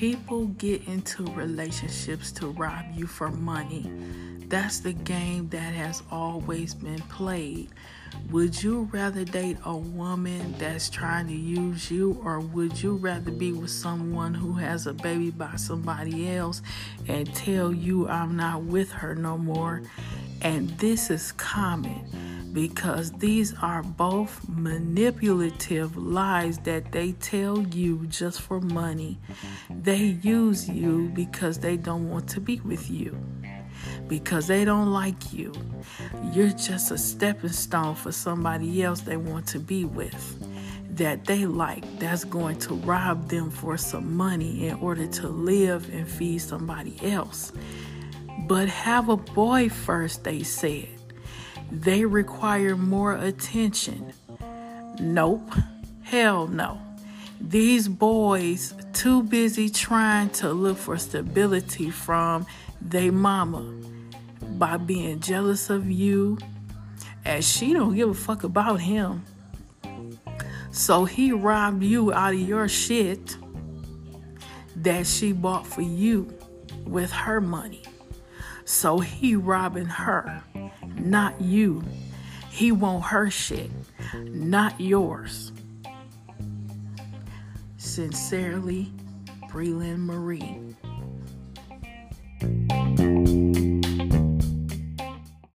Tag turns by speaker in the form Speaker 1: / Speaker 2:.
Speaker 1: People get into relationships to rob you for money. That's the game that has always been played. Would you rather date a woman that's trying to use you, or would you rather be with someone who has a baby by somebody else and tell you I'm not with her no more? And this is common because these are both manipulative lies that they tell you just for money. They use you because they don't want to be with you, because they don't like you. You're just a stepping stone for somebody else they want to be with. That they like, that's going to rob them for some money in order to live and feed somebody else. But have a boy first, they said. They require more attention. Nope. Hell no. These boys too busy trying to look for stability from their mama by being jealous of you as she don't give a fuck about him. So he robbed you out of your shit that she bought for you with her money. So he robbing her not you. He want her shit, not yours. Sincerely, Breland Marie.